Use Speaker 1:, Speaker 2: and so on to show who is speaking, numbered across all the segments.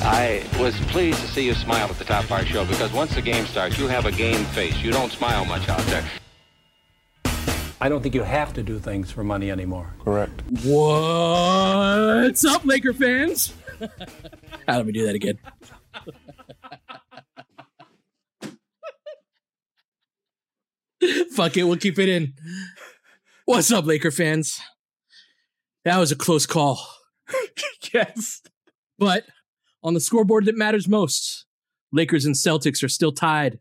Speaker 1: I was pleased to see you smile at the top of our show because once the game starts, you have a game face. You don't smile much out there.
Speaker 2: I don't think you have to do things for money anymore.
Speaker 3: Correct.
Speaker 4: What's up, Laker fans? let me do that again. Fuck it, we'll keep it in. What's up, Laker fans? That was a close call.
Speaker 3: yes.
Speaker 4: But on the scoreboard that matters most, Lakers and Celtics are still tied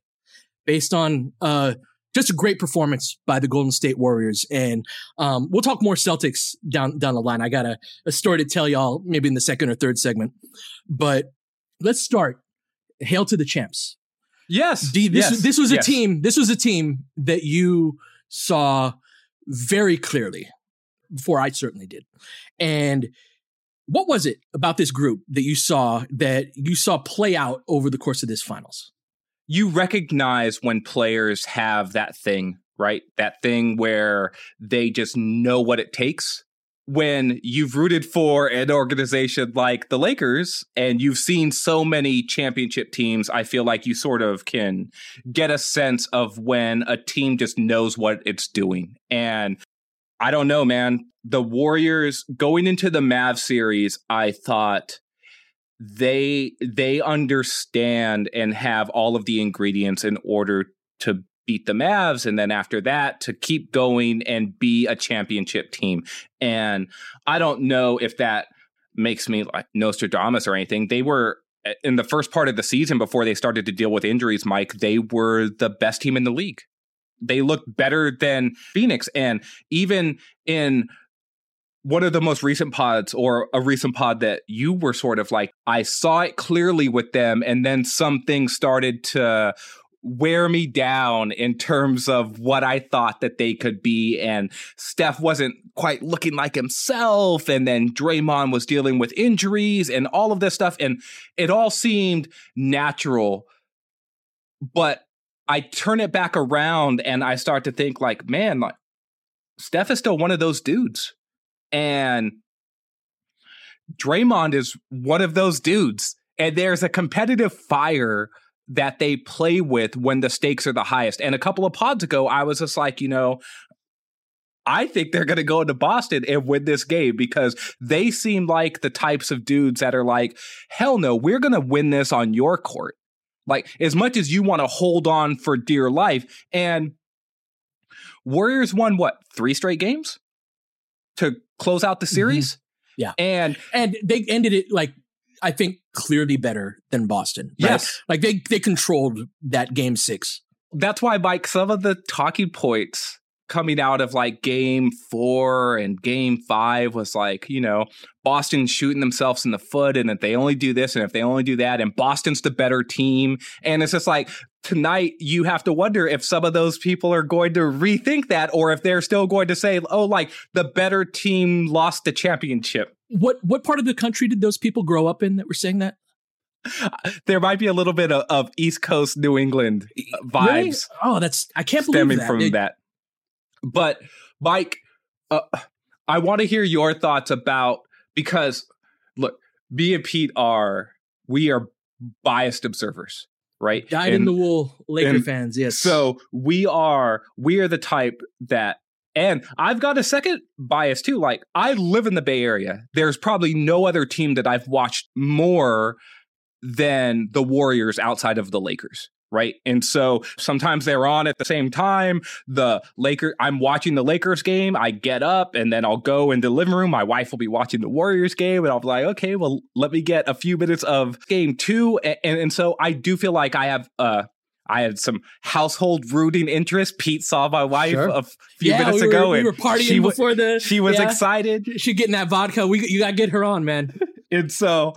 Speaker 4: based on uh, just a great performance by the Golden State Warriors. And um, we'll talk more Celtics down down the line. I got a, a story to tell y'all maybe in the second or third segment. But let's start. Hail to the champs.
Speaker 3: Yes.
Speaker 4: D, this,
Speaker 3: yes.
Speaker 4: this was
Speaker 3: yes.
Speaker 4: a team. This was a team that you saw very clearly before I certainly did. And what was it about this group that you saw that you saw play out over the course of this finals?
Speaker 5: You recognize when players have that thing, right? That thing where they just know what it takes when you've rooted for an organization like the Lakers and you've seen so many championship teams, I feel like you sort of can get a sense of when a team just knows what it's doing. And I don't know, man. The Warriors going into the Mav series, I thought they they understand and have all of the ingredients in order to beat the Mavs, and then after that to keep going and be a championship team. And I don't know if that makes me like Nostradamus or anything. They were eh, in the first part of the season before they started to deal with injuries, Mike, they were the best team in the league. They looked better than Phoenix. And even in one of the most recent pods or a recent pod that you were sort of like, I saw it clearly with them, and then some things started to wear me down in terms of what I thought that they could be. And Steph wasn't quite looking like himself. And then Draymond was dealing with injuries and all of this stuff. And it all seemed natural. But I turn it back around and I start to think, like, man, like, Steph is still one of those dudes. And Draymond is one of those dudes. And there's a competitive fire that they play with when the stakes are the highest. And a couple of pods ago, I was just like, you know, I think they're going to go into Boston and win this game because they seem like the types of dudes that are like, hell no, we're going to win this on your court. Like, as much as you want to hold on for dear life. And Warriors won what, three straight games to close out the series?
Speaker 4: Mm-hmm. Yeah.
Speaker 5: And
Speaker 4: and they ended it like I think clearly better than Boston. Right?
Speaker 5: Yes.
Speaker 4: Like they they controlled that game six.
Speaker 5: That's why Mike, some of the talking points coming out of like game four and game five was like, you know, Boston shooting themselves in the foot and if they only do this and if they only do that and Boston's the better team. And it's just like tonight you have to wonder if some of those people are going to rethink that or if they're still going to say, oh, like the better team lost the championship.
Speaker 4: What what part of the country did those people grow up in that were saying that?
Speaker 5: There might be a little bit of, of East Coast New England vibes.
Speaker 4: Really? Oh, that's I can't believe that.
Speaker 5: from
Speaker 4: It-
Speaker 5: that. But Mike, uh, I want to hear your thoughts about because look, me and Pete are we are biased observers, right?
Speaker 4: Dyed in the wool Laker fans, yes.
Speaker 5: So we are we are the type that and I've got a second bias too. Like I live in the Bay Area. There's probably no other team that I've watched more than the Warriors outside of the Lakers right? And so sometimes they're on at the same time. The Laker, I'm watching the Lakers game. I get up and then I'll go in the living room. My wife will be watching the Warriors game, and I'll be like, okay, well, let me get a few minutes of game two. And, and, and so I do feel like I have uh I had some household rooting interest. Pete saw my wife
Speaker 4: Sure.
Speaker 5: a few
Speaker 4: yeah,
Speaker 5: minutes
Speaker 4: we
Speaker 5: ago,
Speaker 4: were, we
Speaker 5: and
Speaker 4: were partying
Speaker 5: she, wa-
Speaker 4: before the.
Speaker 5: she was
Speaker 4: yeah.
Speaker 5: excited.
Speaker 4: She getting that vodka. We you gotta get her on, man.
Speaker 5: And so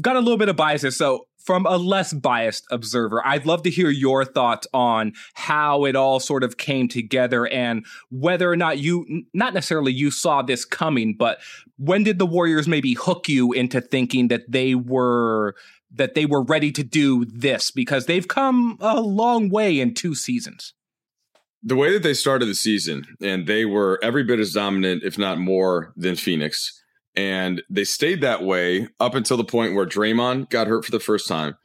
Speaker 5: got a little bit of biases. So from a less biased observer, I'd love to hear your thoughts on how it all sort of came together and whether or not you not necessarily you saw this coming, but when did the Warriors maybe hook you into thinking that they were that they were ready to do this because they've come a long way in two seasons.
Speaker 6: the way that they started the season, and they were every bit as dominant, if not more, than Phoenix. And they stayed that way up until the point where Draymond got hurt for the first time.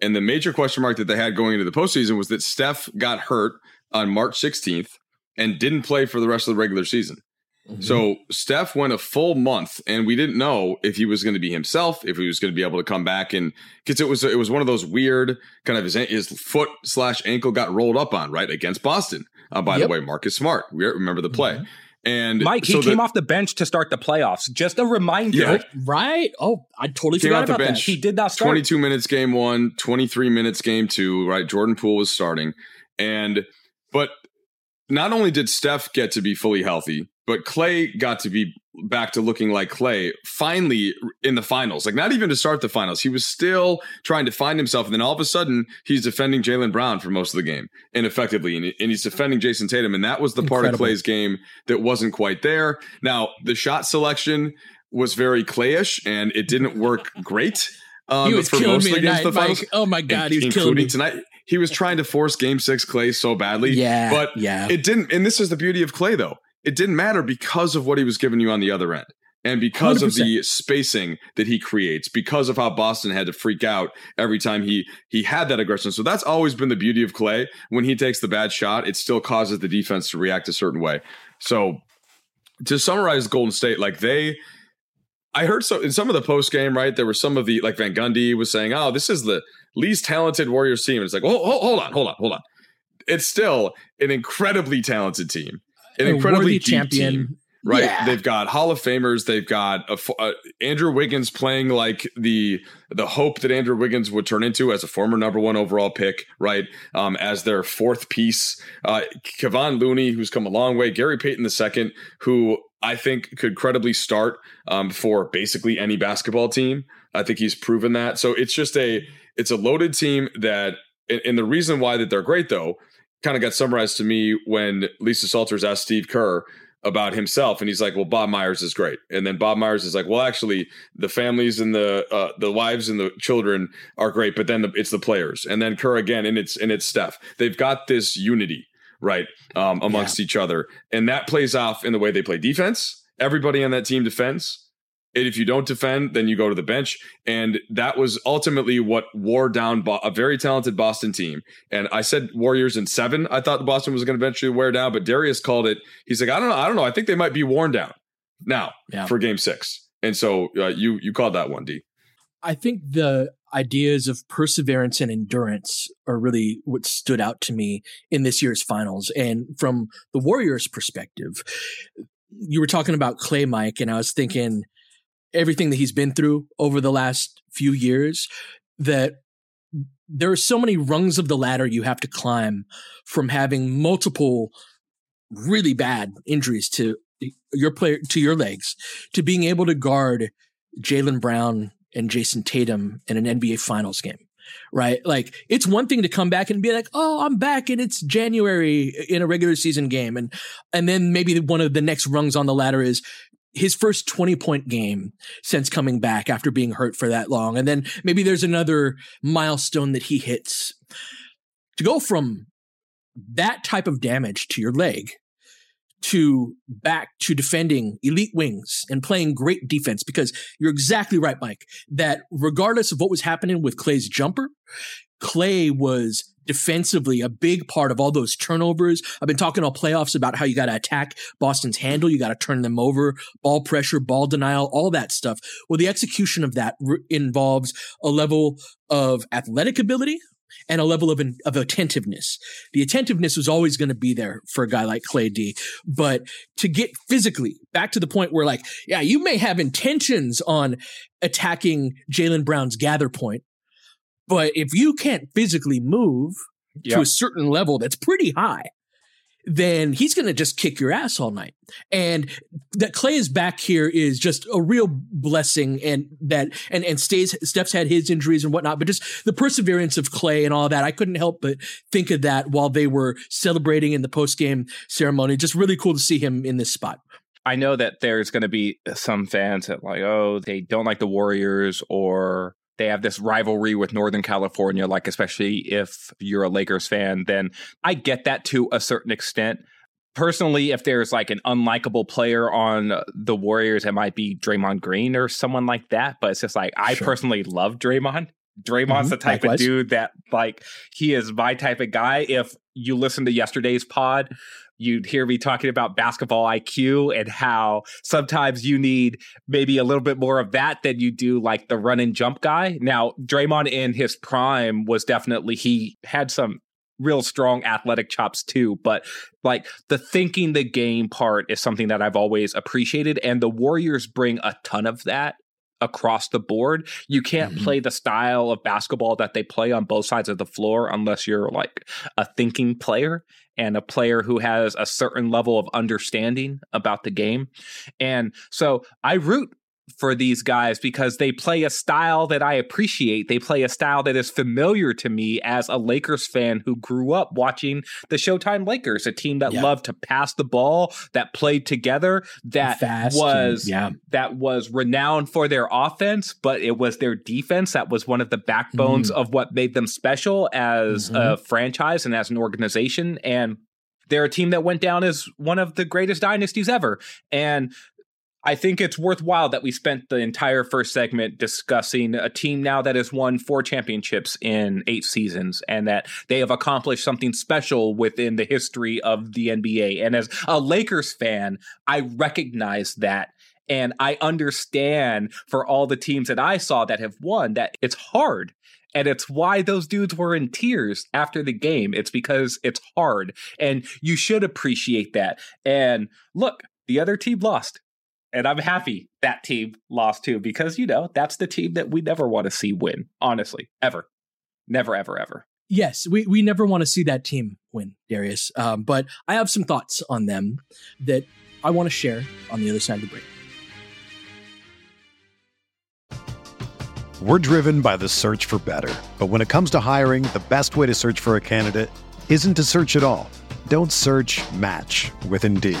Speaker 6: And the major question mark that they had going into the postseason was that Steph got hurt on March 16th and didn't play for the rest of the regular season. So Steph went a full month, and we didn't know if he was going to be himself, if he was going to be able to come back, and because it was it was one of those weird kind of his his foot slash ankle got rolled up on right against Boston. Uh, by
Speaker 4: Yep.
Speaker 6: the way, Marcus Smart, we remember the play, and
Speaker 5: Mike, he
Speaker 6: so
Speaker 5: came
Speaker 6: the-
Speaker 5: off the bench to start the playoffs. Just a reminder.
Speaker 6: Yeah.
Speaker 4: Right? Oh, I totally
Speaker 6: Came
Speaker 4: forgot
Speaker 6: off the
Speaker 4: about
Speaker 6: bench.
Speaker 4: that.
Speaker 5: He did not start.
Speaker 6: 22 minutes game one, 23 minutes game two, right? Jordan Poole was starting. And, but not only did Steph get to be fully healthy, but Clay got to be back to looking like Clay finally in the finals. Like, not even to start the finals. He was still trying to find himself. And then all of a sudden, he's defending Jaylen Brown for most of the game ineffectively. And, and he's defending Jayson Tatum. And that was the part of Clay's game that wasn't quite there. Now, the shot selection was very Clayish and it didn't work great. Um,
Speaker 4: he was
Speaker 6: for
Speaker 4: killing
Speaker 6: most
Speaker 4: me
Speaker 6: of the
Speaker 4: tonight,
Speaker 6: the finals,
Speaker 4: Mike. Oh my god, he was killing me.
Speaker 6: tonight. He was trying to force Game Six Clay so badly.
Speaker 4: Yeah,
Speaker 6: but
Speaker 4: yeah.
Speaker 6: it didn't. And this is the beauty of Clay, though. It didn't matter because of what he was giving you on the other end, and because of the spacing that he creates, because of how Boston had to freak out every time he he had that aggression. So that's always been the beauty of Clay. When he takes the bad shot, it still causes the defense to react a certain way. So to summarize Golden State, like they I heard so in some of the post game, right? There were some of the like Van Gundy was saying, "Oh, this is the least talented Warriors team." And it's like, "Oh, hold on, hold on, hold on." It's still an incredibly talented team, an incredibly deep
Speaker 4: champion.
Speaker 6: team, right?
Speaker 4: Yeah.
Speaker 6: They've got Hall of Famers. They've got a, f- uh, Andrew Wiggins playing like the the hope that Andrew Wiggins would turn into as a former number one overall pick, right? Um, as their fourth piece, uh, Kevon Looney, who's come a long way, Gary Payton II, who I think could credibly start um, for basically any basketball team. I think he's proven that. So it's just a it's a loaded team that, and, and the reason why that they're great though, kind of got summarized to me when Lisa Salters asked Steve Kerr about himself, and he's like, "Well, Bob Myers is great," and then Bob Myers is like, "Well, actually, the families and the uh, the wives and the children are great, but then the, it's the players." And then Kerr again, and it's and it's Steph. They've got this unity right um, amongst each other, and that plays off in the way they play defense. Everybody on that team defends. And if you don't defend, then you go to the bench. And that was ultimately what wore down Bo- a very talented Boston team. And I said Warriors in seven. I thought Boston was going to eventually wear down, but Darius called it. He's like, I don't know. I don't know. I think they might be worn down now
Speaker 4: Yeah.
Speaker 6: for game six. And so uh, you you called that one, D.
Speaker 4: I think the ideas of perseverance and endurance are really what stood out to me in this year's finals. And from the Warriors' perspective, you were talking about Clay Mike, and I was thinking everything that he's been through over the last few years, that there are so many rungs of the ladder you have to climb from having multiple really bad injuries to your player to your legs to being able to guard Jaylen Brown and Jayson Tatum in an NBA Finals game. Right? Like it's one thing to come back and be like, "Oh, I'm back and it's January in a regular season game." And and then maybe one of the next rungs on the ladder is his first 20 point game since coming back after being hurt for that long. And then maybe there's another milestone that he hits. To go from that type of damage to your leg to back to defending elite wings and playing great defense because you're exactly right, Mike, that regardless of what was happening with Clay's jumper, Clay was defensively a big part of all those turnovers. I've been talking all playoffs about how you got to attack Boston's handle. You got to turn them over, ball pressure, ball denial, all that stuff. Well, the execution of that involves a level of athletic ability, and a level of, of attentiveness. The attentiveness was always going to be there for a guy like Clay D. But to get physically back to the point where, like, yeah, you may have intentions on attacking Jaylen Brown's gather point, but if you can't physically move yep. to a certain level that's pretty high, then he's going to just kick your ass all night. And that Clay is back here is just a real blessing. And that, and, and stays, Steph's had his injuries and whatnot, but just the perseverance of Clay and all that. I couldn't help but think of that while they were celebrating in the post game ceremony. Just really cool to see him in this spot.
Speaker 5: I know that there's going to be some fans that like, oh, they don't like the Warriors or they have this rivalry with Northern California, like especially if you're a Lakers fan, then I get that to a certain extent. Personally, if there's like an unlikable player on the Warriors, it might be Draymond Green or someone like that. But it's just like I sure. personally love Draymond. Draymond's mm-hmm. the type Likewise. of dude that like he is my type of guy. If you listen to yesterday's pod, you'd hear me talking about basketball IQ and how sometimes you need maybe a little bit more of that than you do like the run and jump guy. Now, Draymond in his prime was definitely, he had some real strong athletic chops too but like the thinking the game part is something that I've always appreciated and the Warriors bring a ton of that across the board. You can't mm-hmm. play the style of basketball that they play on both sides of the floor unless you're like a thinking player and a player who has a certain level of understanding about the game. And so I root for these guys because they play a style that I appreciate. They play a style that is familiar to me as a Lakers fan who grew up watching the Showtime Lakers, a team that yeah. loved to pass the ball, that played together, that Fast was and, yeah. that was renowned for their offense, but it was their defense that was one of the backbones mm. of what made them special as mm-hmm. a franchise and as an organization and they're a team that went down as one of the greatest dynasties ever. And I think it's worthwhile that we spent the entire first segment discussing a team now that has won four championships in eight seasons and that they have accomplished something special within the history of the NBA. And as a Lakers fan, I recognize that. And I understand for all the teams that I saw that have won that it's hard. And it's why those dudes were in tears after the game. It's because it's hard. And you should appreciate that. And look, the other team lost and I'm happy that team lost too, because, you know, that's the team that we never want to see win, honestly, ever. Never, ever, ever.
Speaker 4: Yes, we, we never want to see that team win, Darius. Um, but I have some thoughts on them that I want to share on the other side of the break.
Speaker 7: We're driven by the search for better. But when it comes to hiring, the best way to search for a candidate isn't to search at all. Don't search match with Indeed.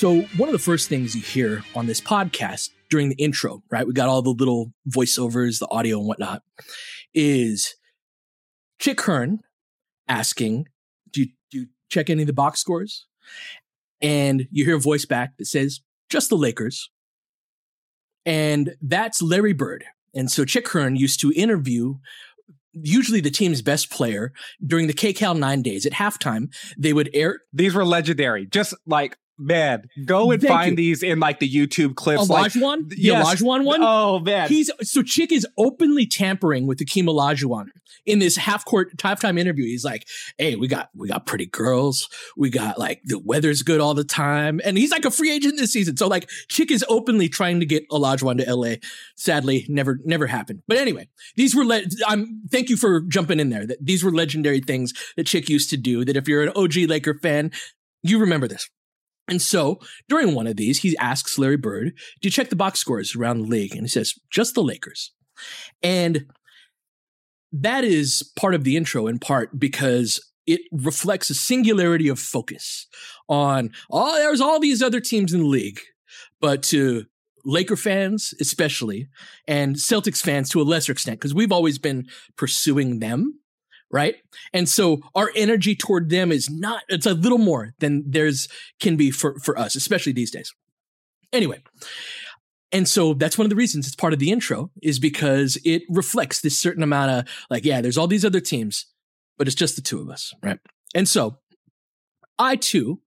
Speaker 4: So, one of the first things you hear on this podcast during the intro, right? We got all the little voiceovers, the audio and whatnot, is Chick Hearn asking, do you, do you check any of the box scores? And you hear a voice back that says, just the Lakers. And that's Larry Bird. And so Chick Hearn used to interview usually the team's best player during the KCAL nine days at halftime. They would air.
Speaker 5: These were legendary. Just like man, go and
Speaker 4: Thank
Speaker 5: find
Speaker 4: you.
Speaker 5: these in like the YouTube clips. like?
Speaker 4: The
Speaker 5: yes.
Speaker 4: Olajuwon one?
Speaker 5: Oh man,
Speaker 4: He's so Chick is openly tampering with Akeem Olajuwon in this half court halftime interview. He's like, "Hey, we got we got pretty girls. We got like the weather's good all the time." And he's like a free agent this season. So like Chick is openly trying to get Olajuwon to LA. Sadly, never never happened. But anyway, these were le- I'm thank you for jumping in there. That these were legendary things that Chick used to do that if you're an OG Laker fan, you remember this. And so during one of these, he asks Larry Bird, Do you check the box scores around the league? And he says, Just the Lakers. And that is part of the intro in part because it reflects a singularity of focus on, oh, there's all these other teams in the league. But to Laker fans, especially, and Celtics fans to a lesser extent, because we've always been pursuing them right? And so our energy toward them is not, it's a little more than there's can be for, for us, especially these days. Anyway. And so that's one of the reasons it's part of the intro is because it reflects this certain amount of like, yeah, there's all these other teams, but it's just the two of us, right? And so I too,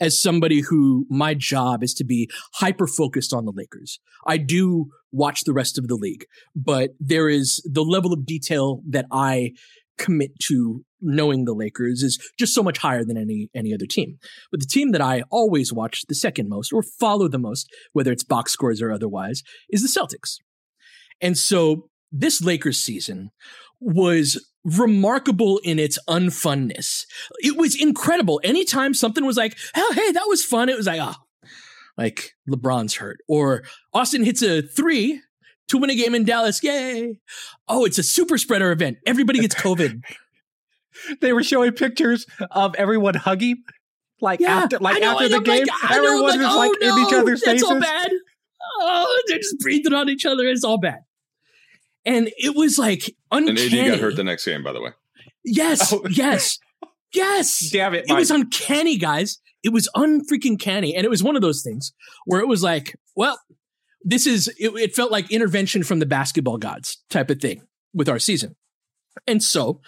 Speaker 4: as somebody who my job is to be hyper focused on the Lakers, I do watch the rest of the league, but there is the level of detail that I commit to knowing the Lakers is just so much higher than any any other team. But the team that I always watch the second most or follow the most, whether it's box scores or otherwise, is the Celtics. And so this Lakers season was remarkable in its unfunness. It was incredible. Anytime something was like, oh, hey, that was fun, it was like, oh, like LeBron's hurt. Or Austin hits a three to win a game in Dallas. Yay. Oh, it's a super spreader event. Everybody gets COVID.
Speaker 5: they were showing pictures of everyone hugging. Like
Speaker 4: Yeah,
Speaker 5: after, like
Speaker 4: know,
Speaker 5: after the
Speaker 4: I'm
Speaker 5: game,
Speaker 4: like- I know,
Speaker 5: everyone
Speaker 4: like,
Speaker 5: was
Speaker 4: oh,
Speaker 5: like in each other's
Speaker 4: that's
Speaker 5: faces.
Speaker 4: all bad. Oh, they're just breathing on each other. It's all bad. And it was like uncanny.
Speaker 6: And
Speaker 4: uncanny.
Speaker 6: AD got hurt the next game, by the way.
Speaker 4: Yes,
Speaker 5: Oh.
Speaker 4: yes, yes.
Speaker 5: Damn it,
Speaker 4: It was uncanny, guys. It was unfreaking canny. And it was one of those things where it was like, well, this is, it, it felt like intervention from the basketball gods type of thing with our season. And so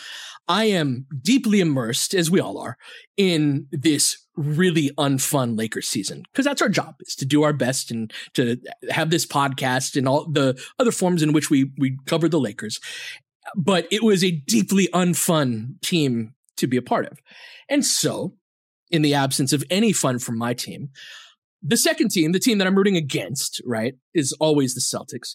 Speaker 4: I am deeply immersed, as we all are, in this really unfun Lakers season because that's our job is to do our best and to have this podcast and all the other forms in which we we cover the Lakers. But it was a deeply unfun team to be a part of. And so, in the absence of any fun from my team, the second team, the team that I'm rooting against, right, is always the Celtics.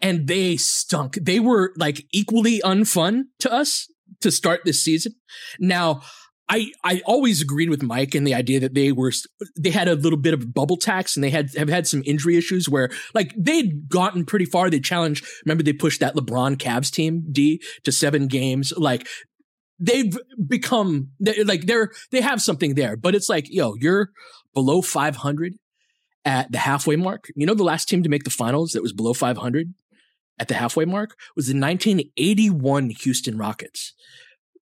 Speaker 4: And they stunk. They were like equally unfun to us to start this season. Now, I I always agreed with Mike in the idea that they were they had a little bit of bubble tax and they had have had some injury issues where like they'd gotten pretty far. They challenged. Remember they pushed that LeBron Cavs team D to seven games. Like they've become they're, like they're they have something there, but it's like yo, you're below 500 at the halfway mark. You know the last team to make the finals that was below 500 at the halfway mark was the 1981 Houston Rockets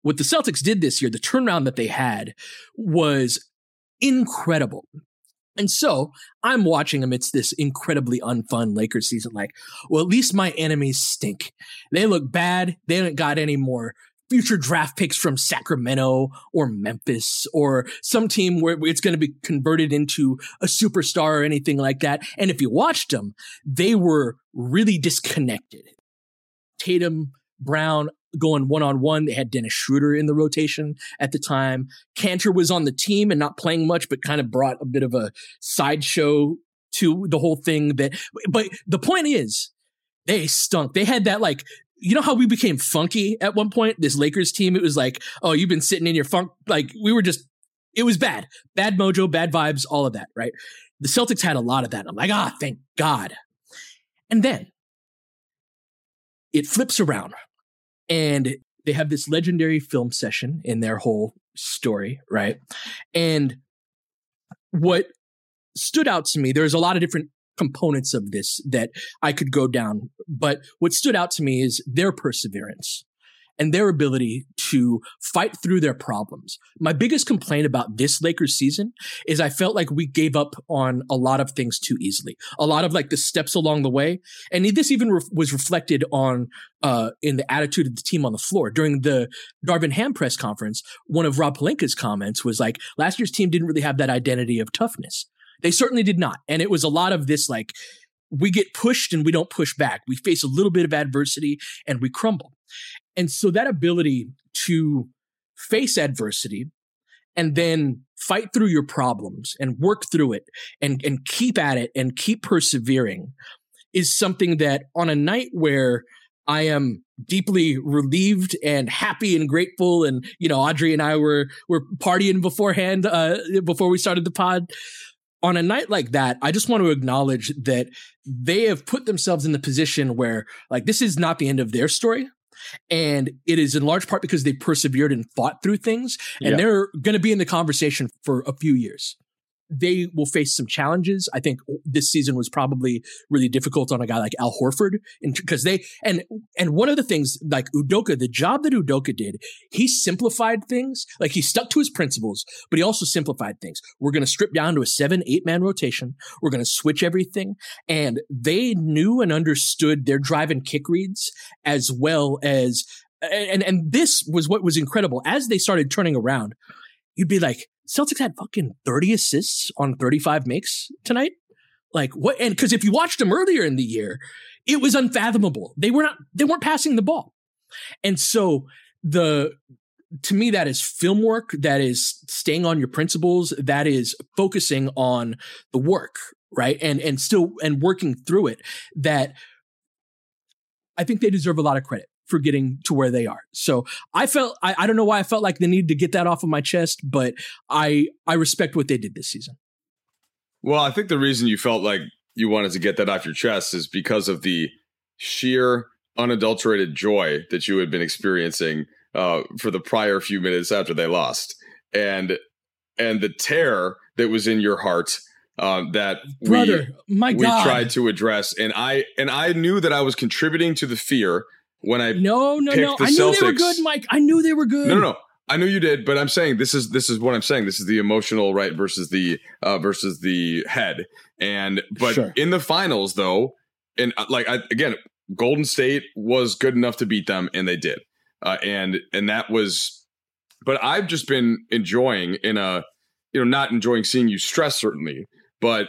Speaker 4: what the Celtics did this year, the turnaround that they had was incredible. And so I'm watching amidst this incredibly unfun Lakers season, like, well, at least my enemies stink. They look bad. They haven't got any more future draft picks from Sacramento or Memphis or some team where it's going to be converted into a superstar or anything like that. And if you watched them, they were really disconnected. Tatum, Brown going one on one. They had Dennis Schroeder in the rotation at the time. Kanter was on the team and not playing much, but kind of brought a bit of a sideshow to the whole thing that, but the point is they stunk. They had that like you know how we became funky at one point? This Lakers team, it was like, oh, you've been sitting in your funk. Like we were just, it was bad, bad mojo, bad vibes, all of that, right? The Celtics had a lot of that. I'm like, ah, thank God. And then it flips around and they have this legendary film session in their whole story, right? And what stood out to me, there's a lot of different components of this that I could go down. But what stood out to me is their perseverance and their ability to fight through their problems. My biggest complaint about this Lakers season is I felt like we gave up on a lot of things too easily. A lot of like the steps along the way. And this even re- was reflected on, uh, in the attitude of the team on the floor. During the Darvin Ham press conference, one of Rob Pelinka's comments was like, last year's team didn't really have that identity of toughness. They certainly did not. And it was a lot of this like, we get pushed and we don't push back. We face a little bit of adversity and we crumble. And so that ability to face adversity and then fight through your problems and work through it and, and keep at it and keep persevering is something that on a night where I am deeply relieved and happy and grateful. And, you know, Audrey and I were, were partying beforehand, uh, before we started the pod on a night like that, I just want to acknowledge that they have put themselves in the position where, like, this is not the end of their story. And it is in large part because they persevered and fought through things. And they're going to be in the conversation for a few years they will face some challenges. I think this season was probably really difficult on a guy like Al Horford because they and and one of the things like Udoka, the job that Udoka did, he simplified things. Like he stuck to his principles, but he also simplified things. We're going to strip down to a seven, eight man rotation. We're going to switch everything, and they knew and understood their drive and kick reads as well as and and this was what was incredible as they started turning around. You'd be like, Celtics had fucking 30 assists on 35 makes tonight. Like what? And because if you watched them earlier in the year, it was unfathomable. They were not, they weren't passing the ball. And so the, to me, that is film work. That is staying on your principles. That is focusing on the work, right? And, and still, and working through it that I think they deserve a lot of credit for getting to where they are. So I felt I, I don't know why I felt like the need to get that off of my chest, but I I respect what they did this season.
Speaker 6: Well, I think the reason you felt like you wanted to get that off your chest is because of the sheer unadulterated joy that you had been experiencing uh, for the prior few minutes after they lost, and and the tear that was in your heart um, that
Speaker 4: brother, we,
Speaker 6: we tried to address, and I and I knew that I was contributing to the fear when I
Speaker 4: no no no I Celtics, knew they were good, Mike. I knew they were good.
Speaker 6: No, no, no. I knew you did, but I'm saying this is this is what I'm saying. This is the emotional right versus the uh, versus the head. And but sure. in the finals though, and uh, like I, again, Golden State was good enough to beat them, and they did. Uh, and and that was, but I've just been enjoying in a you know not enjoying seeing you stress certainly, but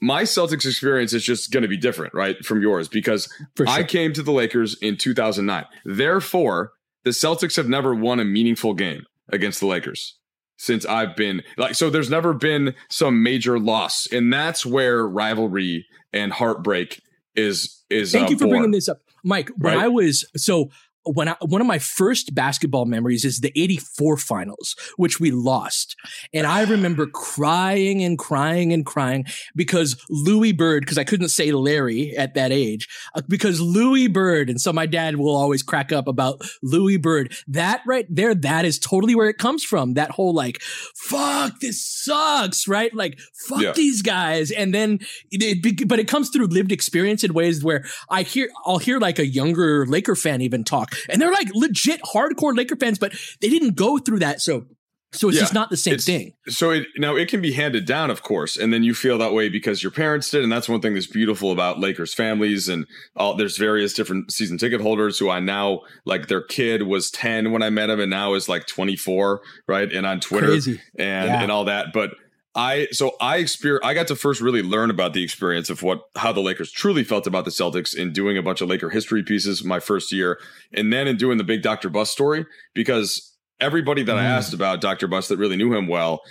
Speaker 6: my Celtics experience is just going to be different, right, from yours because sure. I came to the Lakers in 2009. Therefore, the Celtics have never won a meaningful game against the Lakers since I've been like so there's never been some major loss and that's where rivalry and heartbreak is is
Speaker 4: Thank
Speaker 6: uh,
Speaker 4: you for
Speaker 6: born.
Speaker 4: bringing this up. Mike, when right? I was so when I, one of my first basketball memories is the 84 finals, which we lost. And I remember crying and crying and crying because Louis Bird, because I couldn't say Larry at that age, uh, because Louis Bird, and so my dad will always crack up about Louis Bird. That right there, that is totally where it comes from. That whole like, fuck, this sucks, right? Like, fuck yeah. these guys. And then, it, it, but it comes through lived experience in ways where I hear, I'll hear like a younger Laker fan even talk and they're like legit hardcore Laker fans, but they didn't go through that. So So it's
Speaker 6: Yeah,
Speaker 4: just not the same thing.
Speaker 6: So it now it can be handed down, of course, and then you feel that way because your parents did, and that's one thing that's beautiful about Lakers families and all. There's various different season ticket holders who I now like. Their kid was ten when I met him, and now is like 24, right? And on Twitter
Speaker 4: Crazy.
Speaker 6: and
Speaker 4: Yeah.
Speaker 6: and all that, but. I so I exper I got to first really learn about the experience of what how the Lakers truly felt about the Celtics in doing a bunch of Laker history pieces my first year, and then in doing the big Dr. Buss story because everybody that I
Speaker 4: Mm.
Speaker 6: asked about Dr. Buss that really knew him well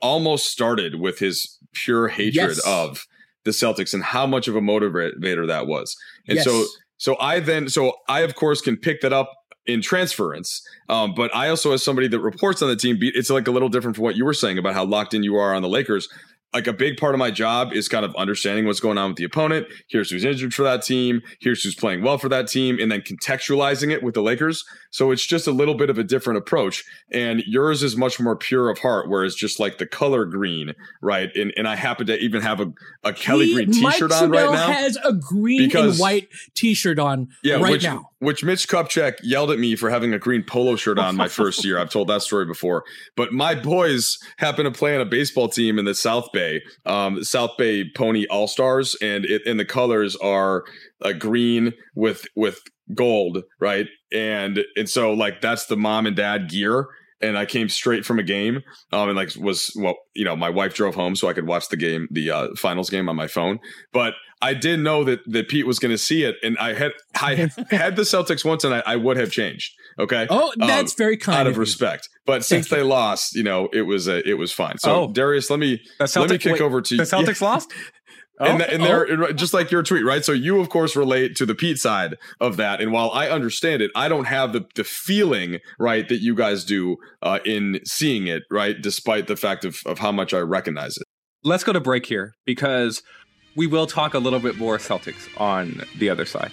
Speaker 6: almost started with his pure hatred
Speaker 4: Yes.
Speaker 6: of the Celtics and how much of a motivator that was. And so so I then so I of course can pick that up in transference. Um, but I also as somebody that reports on the team, it's like a little different from what you were saying about how locked in you are on the Lakers. Like a big part of my job is kind of understanding what's going on with the opponent. Here's who's injured for that team. Here's who's playing well for that team, and then contextualizing it with the Lakers. So it's just a little bit of a different approach. And yours is much more pure of heart, whereas just like the color green, right? And and I happen to even have a, a Kelly
Speaker 4: He-
Speaker 6: Green T-shirt
Speaker 4: Mike
Speaker 6: on right now.
Speaker 4: has a green
Speaker 6: Because-
Speaker 4: and white T-shirt on
Speaker 6: Yeah,
Speaker 4: right
Speaker 6: which,
Speaker 4: now.
Speaker 6: Which Mitch Kupchak yelled at me for having a green polo shirt on my first year. I've told that story before. But my boys happen to play on a baseball team in the South Bay, um, South Bay Pony All Stars, and it and the colors are a green with with gold, right? And and so like that's the mom and dad gear. And I came straight from a game, um, and like was well, you know, my wife drove home so I could watch the game, the uh, finals game on my phone. But I did know that that Pete was going to see it, and I had I had the Celtics once, and I, I would have changed. Okay,
Speaker 4: Oh,
Speaker 6: Um,
Speaker 4: that's very kind
Speaker 6: out of
Speaker 4: you.
Speaker 6: respect. But since they lost, you know, it was uh, it was fine. So
Speaker 5: Oh.
Speaker 6: Darius, let me
Speaker 5: The
Speaker 6: let me kick
Speaker 5: wait,
Speaker 6: over to
Speaker 5: the Celtics lost.
Speaker 6: and,
Speaker 5: Oh,
Speaker 6: and they're just like your tweet, right? So you, of course, relate to the Pete side of that. And while I understand it, I don't have the, the feeling, right, that you guys do uh, in seeing it, right? Despite the fact of, of how much I recognize it.
Speaker 5: let's go to break here because we will talk a little bit more Celtics on the other side.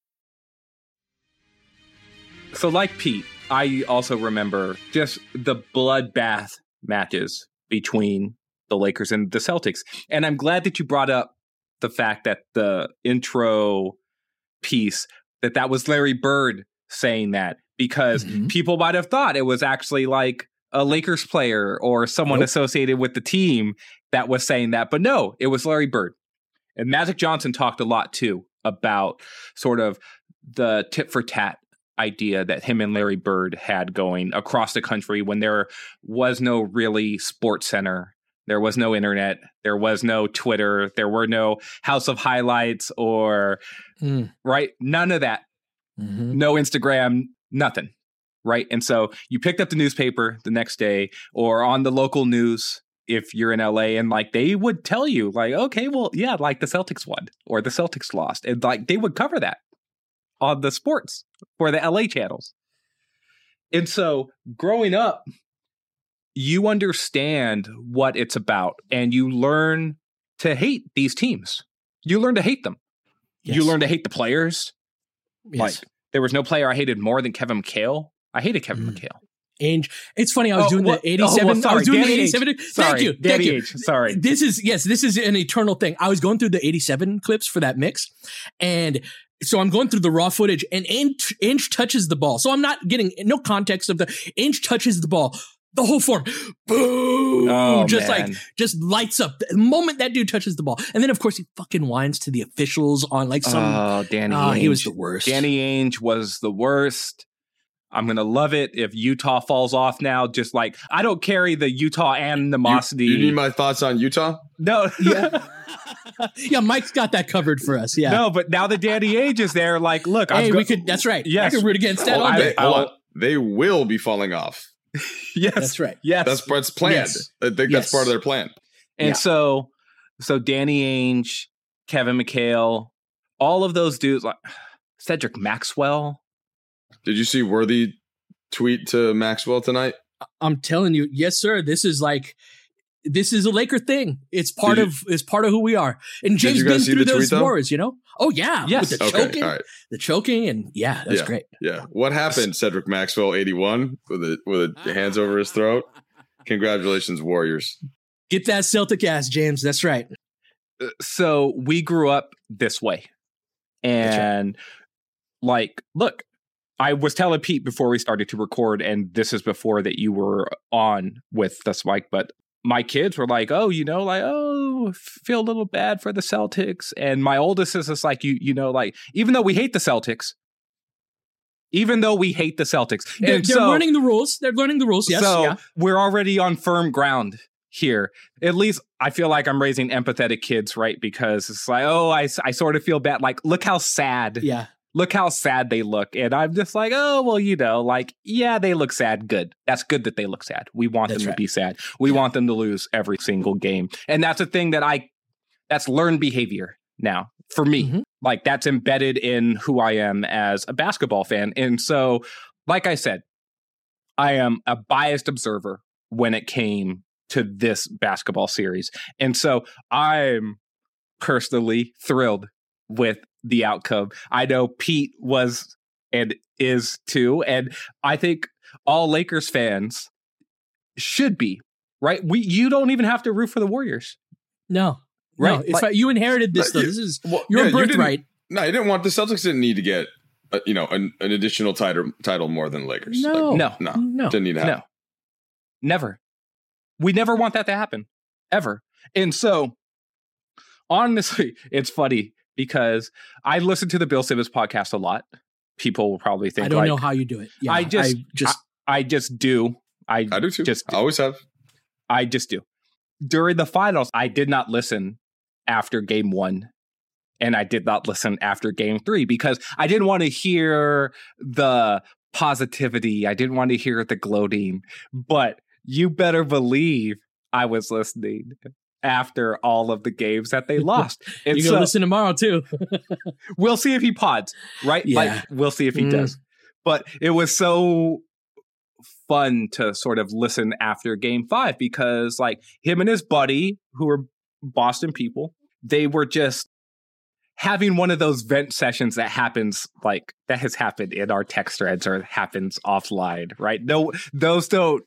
Speaker 5: So, like Pete, I also remember just the bloodbath matches between the Lakers and the Celtics. And I'm glad that you brought up the fact that the intro piece that that was Larry Bird saying that because
Speaker 4: Mhm.
Speaker 5: people might have thought it was actually like a Lakers player or someone
Speaker 4: Nope.
Speaker 5: associated with the team that was saying that. But no, it was Larry Bird. And Magic Johnson talked a lot too about sort of the tit for tat idea that him and Larry Bird had going across the country when there was no really sports center. There was no internet. There was no Twitter. There were no House of Highlights or,
Speaker 4: Mm.
Speaker 5: right? None of that.
Speaker 4: Mhm.
Speaker 5: No Instagram, nothing. Right. And so you picked up the newspaper the next day or on the local news if you're in LA and like they would tell you, like, okay, well, yeah, like the Celtics won or the Celtics lost. And like they would cover that on the sports for the LA channels. And so growing up, you understand what it's about and you learn to hate these teams. You learn to hate them. You learn to hate the players.
Speaker 4: Yes.
Speaker 5: Like there was no player I hated more than Kevin McHale. I hated Kevin
Speaker 4: Mm.
Speaker 5: McHale.
Speaker 4: Ainge. It's funny. I was
Speaker 5: Oh,
Speaker 4: doing
Speaker 5: well-
Speaker 4: the 87.
Speaker 5: oh, well,
Speaker 4: I
Speaker 5: sorry,
Speaker 4: was doing the 87.
Speaker 5: Sorry,
Speaker 4: thank you. Thank you.
Speaker 5: Ainge. Sorry.
Speaker 4: This is, yes, this is an eternal thing. I was going through the 87 clips for that mix. And so I'm going through the raw footage and Inch, Ainge touches the ball. So I'm not getting no context of the Inch touches the ball. The whole form, boom,
Speaker 5: Oh,
Speaker 4: just
Speaker 5: man.
Speaker 4: like, just lights up the moment that dude touches the ball. And then, of course, he fucking whines to the officials on like some,
Speaker 5: oh, Danny.
Speaker 4: Ah, he was the worst.
Speaker 5: Danny Ainge was the worst. I'm gonna love it if Utah falls off now. Just like I don't carry the Utah animosity.
Speaker 6: You, you need my thoughts on Utah?
Speaker 5: no,
Speaker 4: Yeah. yeah, Mike's got that covered for us. Yeah.
Speaker 5: no. But now that Danny Ainge is there, like, look,
Speaker 4: Hey,
Speaker 5: I've
Speaker 4: we
Speaker 5: go-
Speaker 4: could. That's right.
Speaker 5: Yes.
Speaker 4: I could root against that
Speaker 6: Oh,
Speaker 4: all
Speaker 6: they,
Speaker 4: day.
Speaker 5: I'll-
Speaker 6: They will be falling off.
Speaker 5: yes,
Speaker 4: That's right.
Speaker 5: Yes,
Speaker 6: That's that's planned.
Speaker 4: Yes.
Speaker 6: I think
Speaker 4: Yes.
Speaker 6: that's part of their plan.
Speaker 5: And
Speaker 4: Yeah.
Speaker 5: so, so Danny Ainge, Kevin McHale, all of those dudes, like Cedric Maxwell.
Speaker 6: Did you see Worthy tweet to Maxwell tonight?
Speaker 4: I'm telling you, yes, sir. This is like this is a Laker thing. It's part
Speaker 6: you,
Speaker 4: of it's part of who we are. And James been through those wars, you know. Oh yeah,
Speaker 5: yes.
Speaker 4: With the
Speaker 6: okay,
Speaker 4: choking,
Speaker 6: right.
Speaker 4: the choking, and yeah, that's
Speaker 6: yeah,
Speaker 4: great.
Speaker 6: Yeah. What happened, Cedric Maxwell, eighty one, with a, with a hands over his throat? Congratulations, Warriors.
Speaker 4: Get that Celtic ass, James. That's right.
Speaker 5: Uh, so we grew up this way, and right. like, look, I was telling Pete before we started to record, and this is before that you were on with the mic, but my kids were like, "Oh, you know, like, oh, feel a little bad for the Celtics." And my oldest is just like, "You, you know, like, even though we hate the Celtics, even though we hate the Celtics,
Speaker 4: they're, they're
Speaker 5: so,
Speaker 4: learning the rules. They're learning the rules. Yes,
Speaker 5: so
Speaker 4: yeah.
Speaker 5: we're already on firm ground here. At least I feel like I'm raising empathetic kids, right? Because it's like, oh, I, I sort of feel bad. Like, look how sad.
Speaker 4: Yeah
Speaker 5: look how sad they look. And I'm just like, oh, well, you know, like, yeah, they look sad. Good. That's good that they look sad. We want
Speaker 4: that's
Speaker 5: them
Speaker 4: right.
Speaker 5: to be sad. We yeah. want them to lose every single game. And that's a thing that I, that's learned behavior now for me. Mm-hmm. Like, that's embedded in who I am as a basketball fan. And so, like I said, I am a biased observer when it came to this basketball series. And so I'm personally thrilled with the outcome. I know Pete was and is too, and I think all Lakers fans should be right. We you don't even have to root for the Warriors.
Speaker 4: No,
Speaker 5: right?
Speaker 4: No, it's like, you inherited this. Though. This is well, your yeah, birthright.
Speaker 6: You no, you didn't want the Celtics. Didn't need to get uh, you know an, an, additional title title more than Lakers.
Speaker 4: No,
Speaker 6: like,
Speaker 5: no,
Speaker 6: no,
Speaker 4: no,
Speaker 6: didn't need to happen.
Speaker 5: No, never. We never want that to happen ever. And so, honestly, it's funny because I listen to the Bill Simmons podcast a lot. People will probably think
Speaker 4: I don't
Speaker 5: like,
Speaker 4: know how you do it. Yeah,
Speaker 5: I just
Speaker 4: I just
Speaker 5: I, I, just do. I
Speaker 6: I do too.
Speaker 5: Just
Speaker 6: I always have.
Speaker 5: I just do. During the finals, I did not listen after game one. And I did not listen after game three because I didn't want to hear the positivity. I didn't want to hear the gloating. But you better believe I was listening after all of the games that they lost.
Speaker 4: And you so, listen tomorrow too.
Speaker 5: we'll see if he pods, right?
Speaker 4: Yeah.
Speaker 5: Like we'll see if he
Speaker 4: Mm.
Speaker 5: does. But it was so fun to sort of listen after game five because like him and his buddy, who are Boston people, they were just having one of those vent sessions that happens like that has happened in our text threads or happens offline, right? No, those don't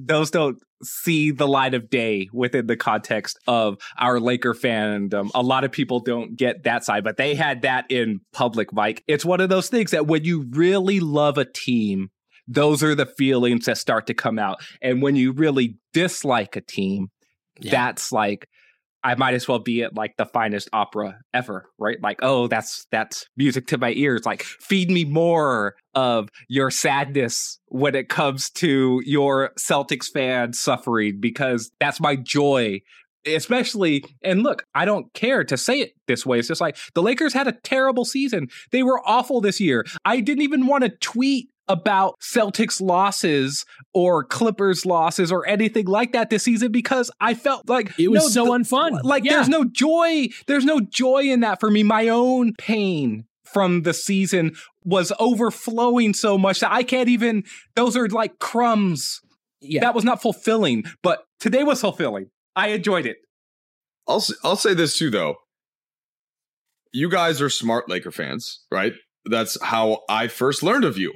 Speaker 5: those don't see the light of day within the context of our Laker fandom. A lot of people don't get that side, but they had that in public, Mike. It's one of those things that when you really love a team, those are the feelings that start to come out. And when you really dislike a team,
Speaker 4: Yeah.
Speaker 5: that's like I might as well be at like the finest opera ever, right? Like, oh, that's that's music to my ears. Like, feed me more of your sadness when it comes to your Celtics fan suffering, because that's my joy. Especially, and look, I don't care to say it this way. It's just like the Lakers had a terrible season. They were awful this year. I didn't even want to tweet about Celtics losses or Clippers losses or anything like that this season because I felt like
Speaker 4: It was
Speaker 5: no,
Speaker 4: so
Speaker 5: the-
Speaker 4: unfun.
Speaker 5: Like
Speaker 4: Yeah.
Speaker 5: there's no joy. There's no joy in that for me. My own pain from the season was overflowing so much that I can't even those are like crumbs.
Speaker 4: yeah.
Speaker 5: That was not fulfilling, but today was fulfilling. I enjoyed it.
Speaker 6: I'll s- I'll say this too though. You guys are smart Laker fans, right? That's how I first learned of you.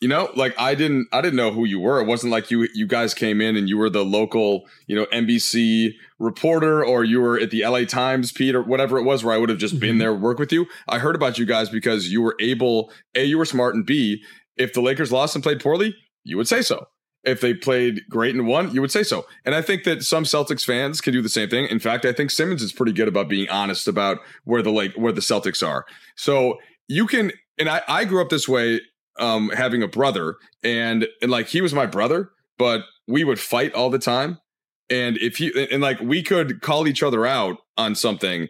Speaker 6: You know, like I didn't I didn't know who you were. It wasn't like you you guys came in and you were the local, you know, NBC reporter or you were at the LA Times, Pete, or whatever it was where I would have just been
Speaker 4: Mhm.
Speaker 6: there work with you. I heard about you guys because you were able, A, you were smart, and B, if the Lakers lost and played poorly, you would say so. If they played great and won, you would say so. And I think that some Celtics fans can do the same thing. In fact, I think Simmons is pretty good about being honest about where the like where the Celtics are. So you can and I, I grew up this way, um, having a brother, and and like he was my brother, but we would fight all the time. And if he and like we could call each other out on something,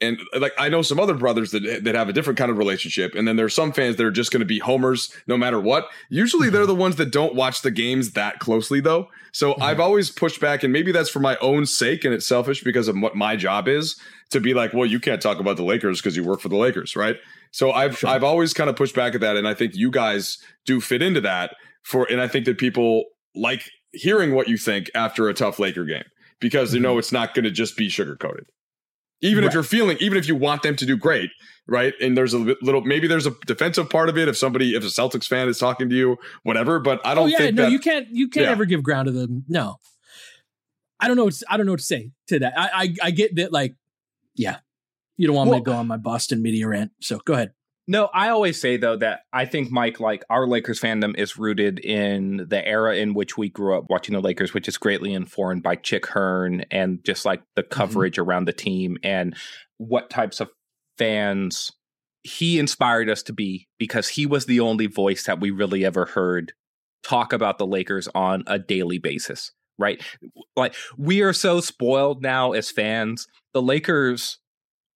Speaker 6: and like I know some other brothers that that have a different kind of relationship, and then there's some fans that are just going to be homers no matter what. Usually they're the ones that don't watch the games that closely though. So I've always pushed back, and maybe that's for my own sake, and it's selfish because of what my job is to be like, well, you can't talk about the Lakers because you work for the Lakers, right? So I've
Speaker 4: Sure.
Speaker 6: I've always kind of pushed back at that, and I think you guys do fit into that for, and I think that people like hearing what you think after a tough Laker game because you know
Speaker 4: Mm-hmm.
Speaker 6: it's not going to just be sugar coated. Even
Speaker 4: Right.
Speaker 6: if you're feeling, even if you want them to do great, right? And there's a little, maybe there's a defensive part of it. If somebody, if a Celtics fan is talking to you, whatever. But I don't
Speaker 4: oh yeah, no,
Speaker 6: that
Speaker 4: you can't you can't
Speaker 6: Yeah.
Speaker 4: ever give ground to them. No, I don't know. What to, I don't know what to say to that. I I, I get that. Like, yeah, you don't want me to go on my Boston media rant. So go ahead.
Speaker 5: No, I always say though that I think Mike, like our Lakers fandom, is rooted in the era in which we grew up watching the Lakers, which is greatly informed by Chick Hearn and just like the mm-hmm. coverage around the team and what types of fans he inspired us to be because he was the only voice that we really ever heard talk about the Lakers on a daily basis, right? Like we are so spoiled now as fans. The Lakers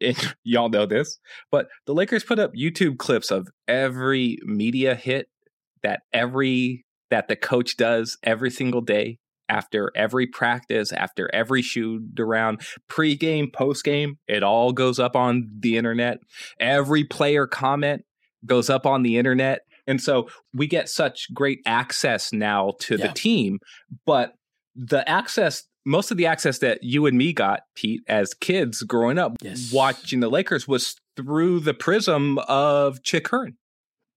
Speaker 5: and y'all know this, but the Lakers put up YouTube clips of every media hit that every that the coach does every single day after every practice, after every shoot around, pregame, postgame, it all goes up on the internet. Every player comment goes up on the internet. And so we get such great access now to
Speaker 4: Yeah.
Speaker 5: the team, but the access most of the access that you and me got, Pete, as kids growing up
Speaker 4: Yes.
Speaker 5: watching the Lakers was through the prism of Chick Hearn,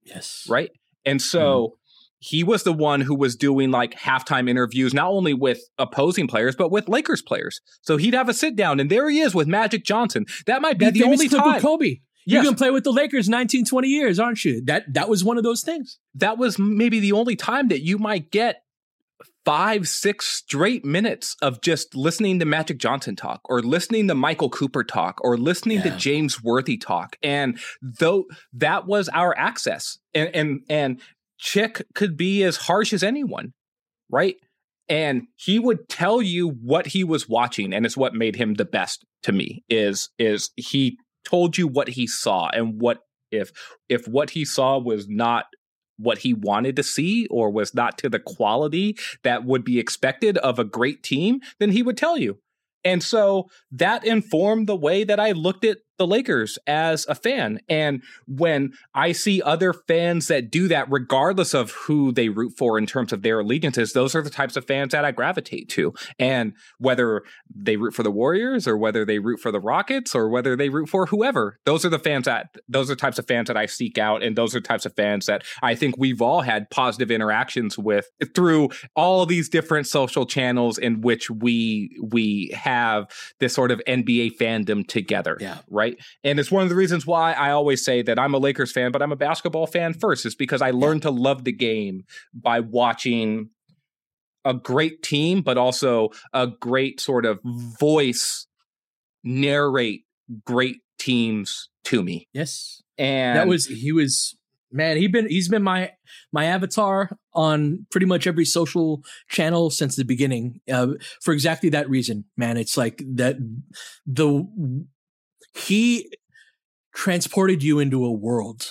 Speaker 4: Yes.
Speaker 5: right? And so mm-hmm. he was the one who was doing like halftime interviews, not only with opposing players, but with Lakers players. So he'd have a sit down, and there he is with Magic Johnson. That might be
Speaker 4: That
Speaker 5: the only time.
Speaker 4: Kobe. You're
Speaker 5: Yes.
Speaker 4: gonna play with the Lakers 19, 20 years, aren't you? That that was one of those things.
Speaker 5: that was maybe the only time that you might get five, six straight minutes of just listening to Magic Johnson talk or listening to Michael Cooper talk or listening
Speaker 4: Yeah.
Speaker 5: to James Worthy talk. And though that was our access and, and, and Chick could be as harsh as anyone, right? And he would tell you what he was watching. And it's what made him the best to me is, is he told you what he saw and what if if what he saw was not what he wanted to see or was not to the quality that would be expected of a great team, then he would tell you. And so that informed the way that I looked at the Lakers as a fan. And when I see other fans that do that, regardless of who they root for in terms of their allegiances, those are the types of fans that I gravitate to. And whether they root for the Warriors or whether they root for the Rockets or whether they root for whoever, those are the fans that those are types of fans that I seek out. And those are types of fans that I think we've all had positive interactions with through all these different social channels in which we we have this sort of NBA fandom together.
Speaker 4: Yeah.
Speaker 5: Right. And it's one of the reasons why I always say that I'm a Lakers fan, but I'm a basketball fan first, is because I learned to love the game by watching a great team, but also a great sort of voice narrate great teams to me.
Speaker 4: Yes.
Speaker 5: And
Speaker 4: that was he was man, he been he's been my my avatar on pretty much every social channel since the beginning. Uh, for exactly that reason, man. It's like that the he transported you into a world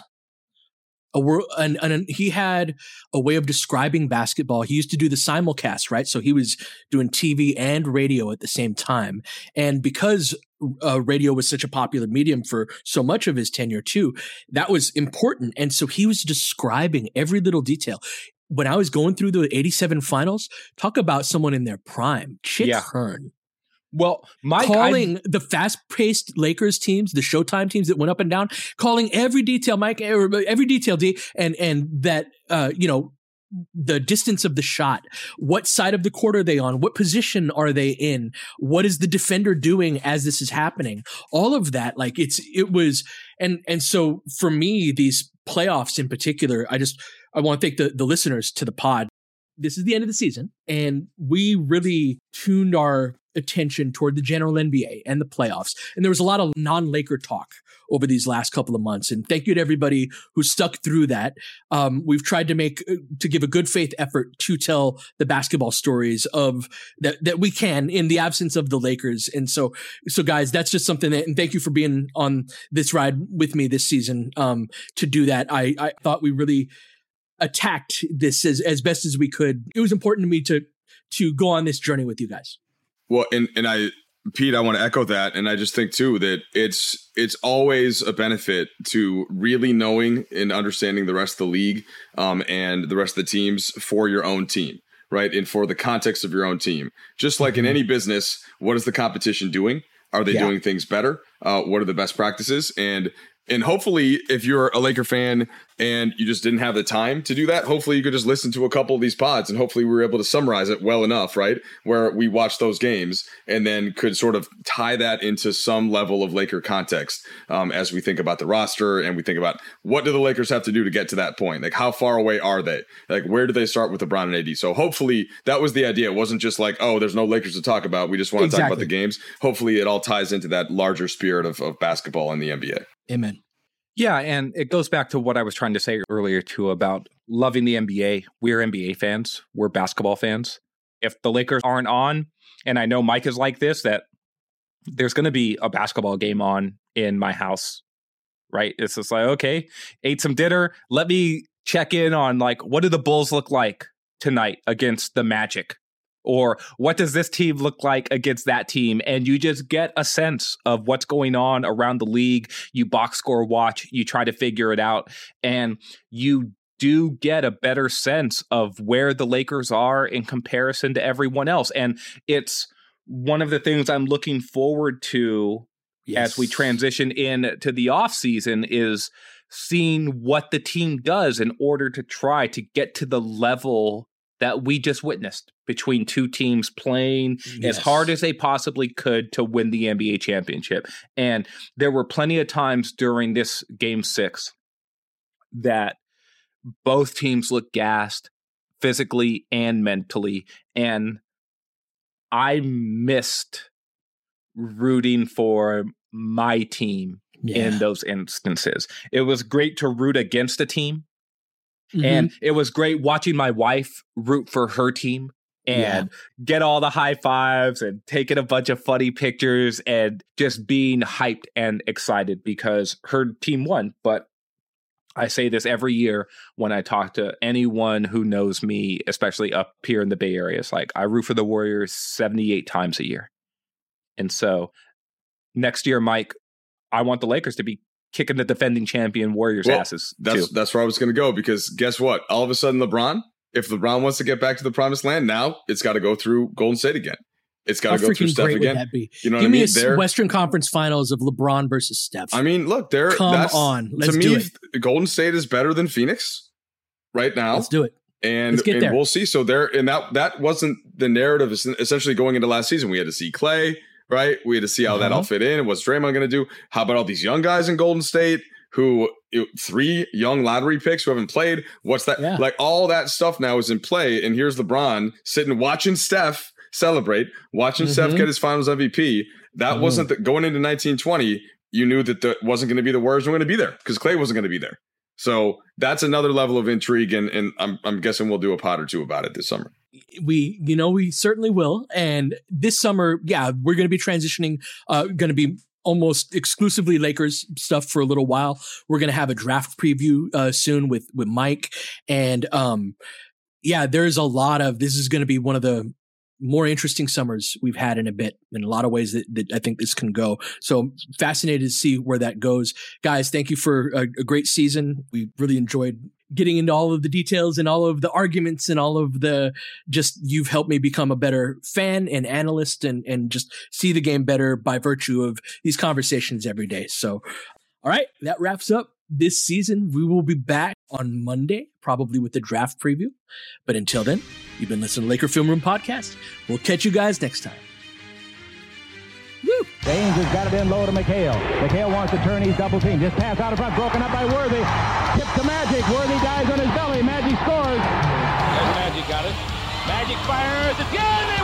Speaker 4: a world and, and he had a way of describing basketball. He used to do the simulcast right? So he was doing tv and radio at the same time. And because uh, radio was such a popular medium for so much of his tenure too that was important. And so he was describing every little detail. When i was going through the 87 finals talk about someone in their prime. Chick
Speaker 5: Yeah.
Speaker 4: hearn
Speaker 5: well,
Speaker 4: calling the fast-paced Lakers teams, the Showtime teams that went up and down, calling every detail, Mike, every detail, D, and and that uh, you know the distance of the shot, what side of the court are they on, what position are they in, what is the defender doing as this is happening, all of that, like it's it was, and and so for me, these playoffs in particular, I just I want to thank the the listeners to the pod. This is the end of the season, and we really tuned our attention toward the general NBA and the playoffs. And there was a lot of non Laker talk over these last couple of months. And thank you to everybody who stuck through that. Um, we've tried to make, uh, to give a good faith effort to tell the basketball stories of that, that we can in the absence of the Lakers. And so, so guys, that's just something that, and thank you for being on this ride with me this season, um, to do that. I, I thought we really attacked this as, as best as we could. It was important to me to, to go on this journey with you guys.
Speaker 6: Well, and and I Pete, I want to echo that, and I just think too that it's it's always a benefit to really knowing and understanding the rest of the league um, and the rest of the teams for your own team, right? And for the context of your own team. Just like in any business, what is the competition doing? Are they
Speaker 4: Yeah.
Speaker 6: doing things better? Uh, what are the best practices? And and hopefully, if you're a Laker fan and you just didn't have the time to do that, hopefully you could just listen to a couple of these pods and hopefully we were able to summarize it well enough, right? Where we watched those games and then could sort of tie that into some level of Laker context um, as we think about the roster and we think about what do the Lakers have to do to get to that point? Like, how far away are they? Like, where do they start with LeBron and AD? So hopefully that was the idea. It wasn't just like, oh, there's no Lakers to talk about. We just want to talk about the games. Hopefully it all ties into that larger spirit of, of basketball and the NBA.
Speaker 4: Amen.
Speaker 5: Yeah, and it goes back to what I was trying to say earlier too about loving the NBA. We're NBA fans. We're basketball fans. If the Lakers aren't on, and I know Mike is like this, that there's going to be a basketball game on in my house, right? It's just like, okay, ate some dinner. Let me check in on like, what do the Bulls look like tonight against the Magic? Or what does this team look like against that team? And you just get a sense of what's going on around the league. You box score watch, you try to figure it out, and you do get a better sense of where the Lakers are in comparison to everyone else. And it's one of the things I'm looking forward to as we transition in to the off season is seeing what the team does in order to try to get to the level that we just witnessed between two teams playing as hard as they possibly could to win the NBA championship. And there were plenty of times during this game 6 that both teams looked gassed physically and mentally and I missed rooting for my team
Speaker 4: Yeah.
Speaker 5: in those instances. It was great to root against a team,
Speaker 4: Mhm.
Speaker 5: and it was great watching my wife root for her team and get all the high fives and taking a bunch of funny pictures and just being hyped and excited because her team won. But I say this every year when I talk to anyone who knows me, especially up here in the Bay Area. It's like I root for the Warriors 78 times a year. And so next year, Mike, I want the Lakers to be kicking the defending champion Warriors
Speaker 6: Well,
Speaker 5: asses.
Speaker 6: That's
Speaker 5: too.
Speaker 6: that's where I was going to go because guess what? All of a sudden, LeBron, if LeBron wants to get back to the promised land, now it's got to go through Golden State again. It's got to go through
Speaker 4: freaking
Speaker 6: Steph
Speaker 4: great
Speaker 6: again.
Speaker 4: would that be?
Speaker 6: You know
Speaker 4: Give
Speaker 6: what I
Speaker 4: me
Speaker 6: mean?
Speaker 4: a s-
Speaker 6: They're-
Speaker 4: Western Conference Finals of LeBron versus Steph.
Speaker 6: I mean, look, they're
Speaker 4: Come
Speaker 6: that's-
Speaker 4: on, let's
Speaker 6: to me,
Speaker 4: do it.
Speaker 6: Golden State is better than Phoenix right now.
Speaker 4: Let's do it.
Speaker 6: and, and we'll see. So there, and that that wasn't the narrative. es- Essentially, going into last season, we had to see Clay, right? We had to see how that
Speaker 4: Uh-huh.
Speaker 6: all fit in. What's Draymond going to do? How about all these young guys in Golden State? Who three young lottery picks who haven't played? What's that?
Speaker 4: Yeah.
Speaker 6: Like all that stuff now is in play. And here's LeBron sitting watching Steph celebrate, watching Steph
Speaker 4: Mhm.
Speaker 6: get his Finals MVP. That
Speaker 4: Mhm.
Speaker 6: wasn't the, going into 1920. You knew that that wasn't going to be the Warriors were going to be there because Clay wasn't going to be there. So that's another level of intrigue, and, and I'm, I'm guessing we'll do a pot or two about it this summer.
Speaker 4: We you know we certainly will. And this summer yeah we're going to be transitioning uh going to be almost exclusively lakers stuff for a little while. We're going to have a draft preview uh soon with with mike. And um yeah there's a lot of this is going to be one of the more interesting summers we've had in a bit in a lot of ways that, that I think this can go. So fascinated to see where that goes. Guys, thank you for a, a great season. We really enjoyed getting into all of the details and all of the arguments and all of the just you've helped me become a better fan and analyst and and just see the game better by virtue of these conversations every day. So all right, that wraps up this season. We will be back on Monday, probably with the draft preview. But until then, you've been listening to Laker Film Room Podcast. We'll catch you guys next time.
Speaker 8: James has got it in low to McHale. McHale wants to turn. He's double teamed. Just pass out in front. Broken up by Worthy. Tip to Magic. Worthy dies on his belly. Magic scores.
Speaker 1: There's Magic got it. Magic fires. It's good.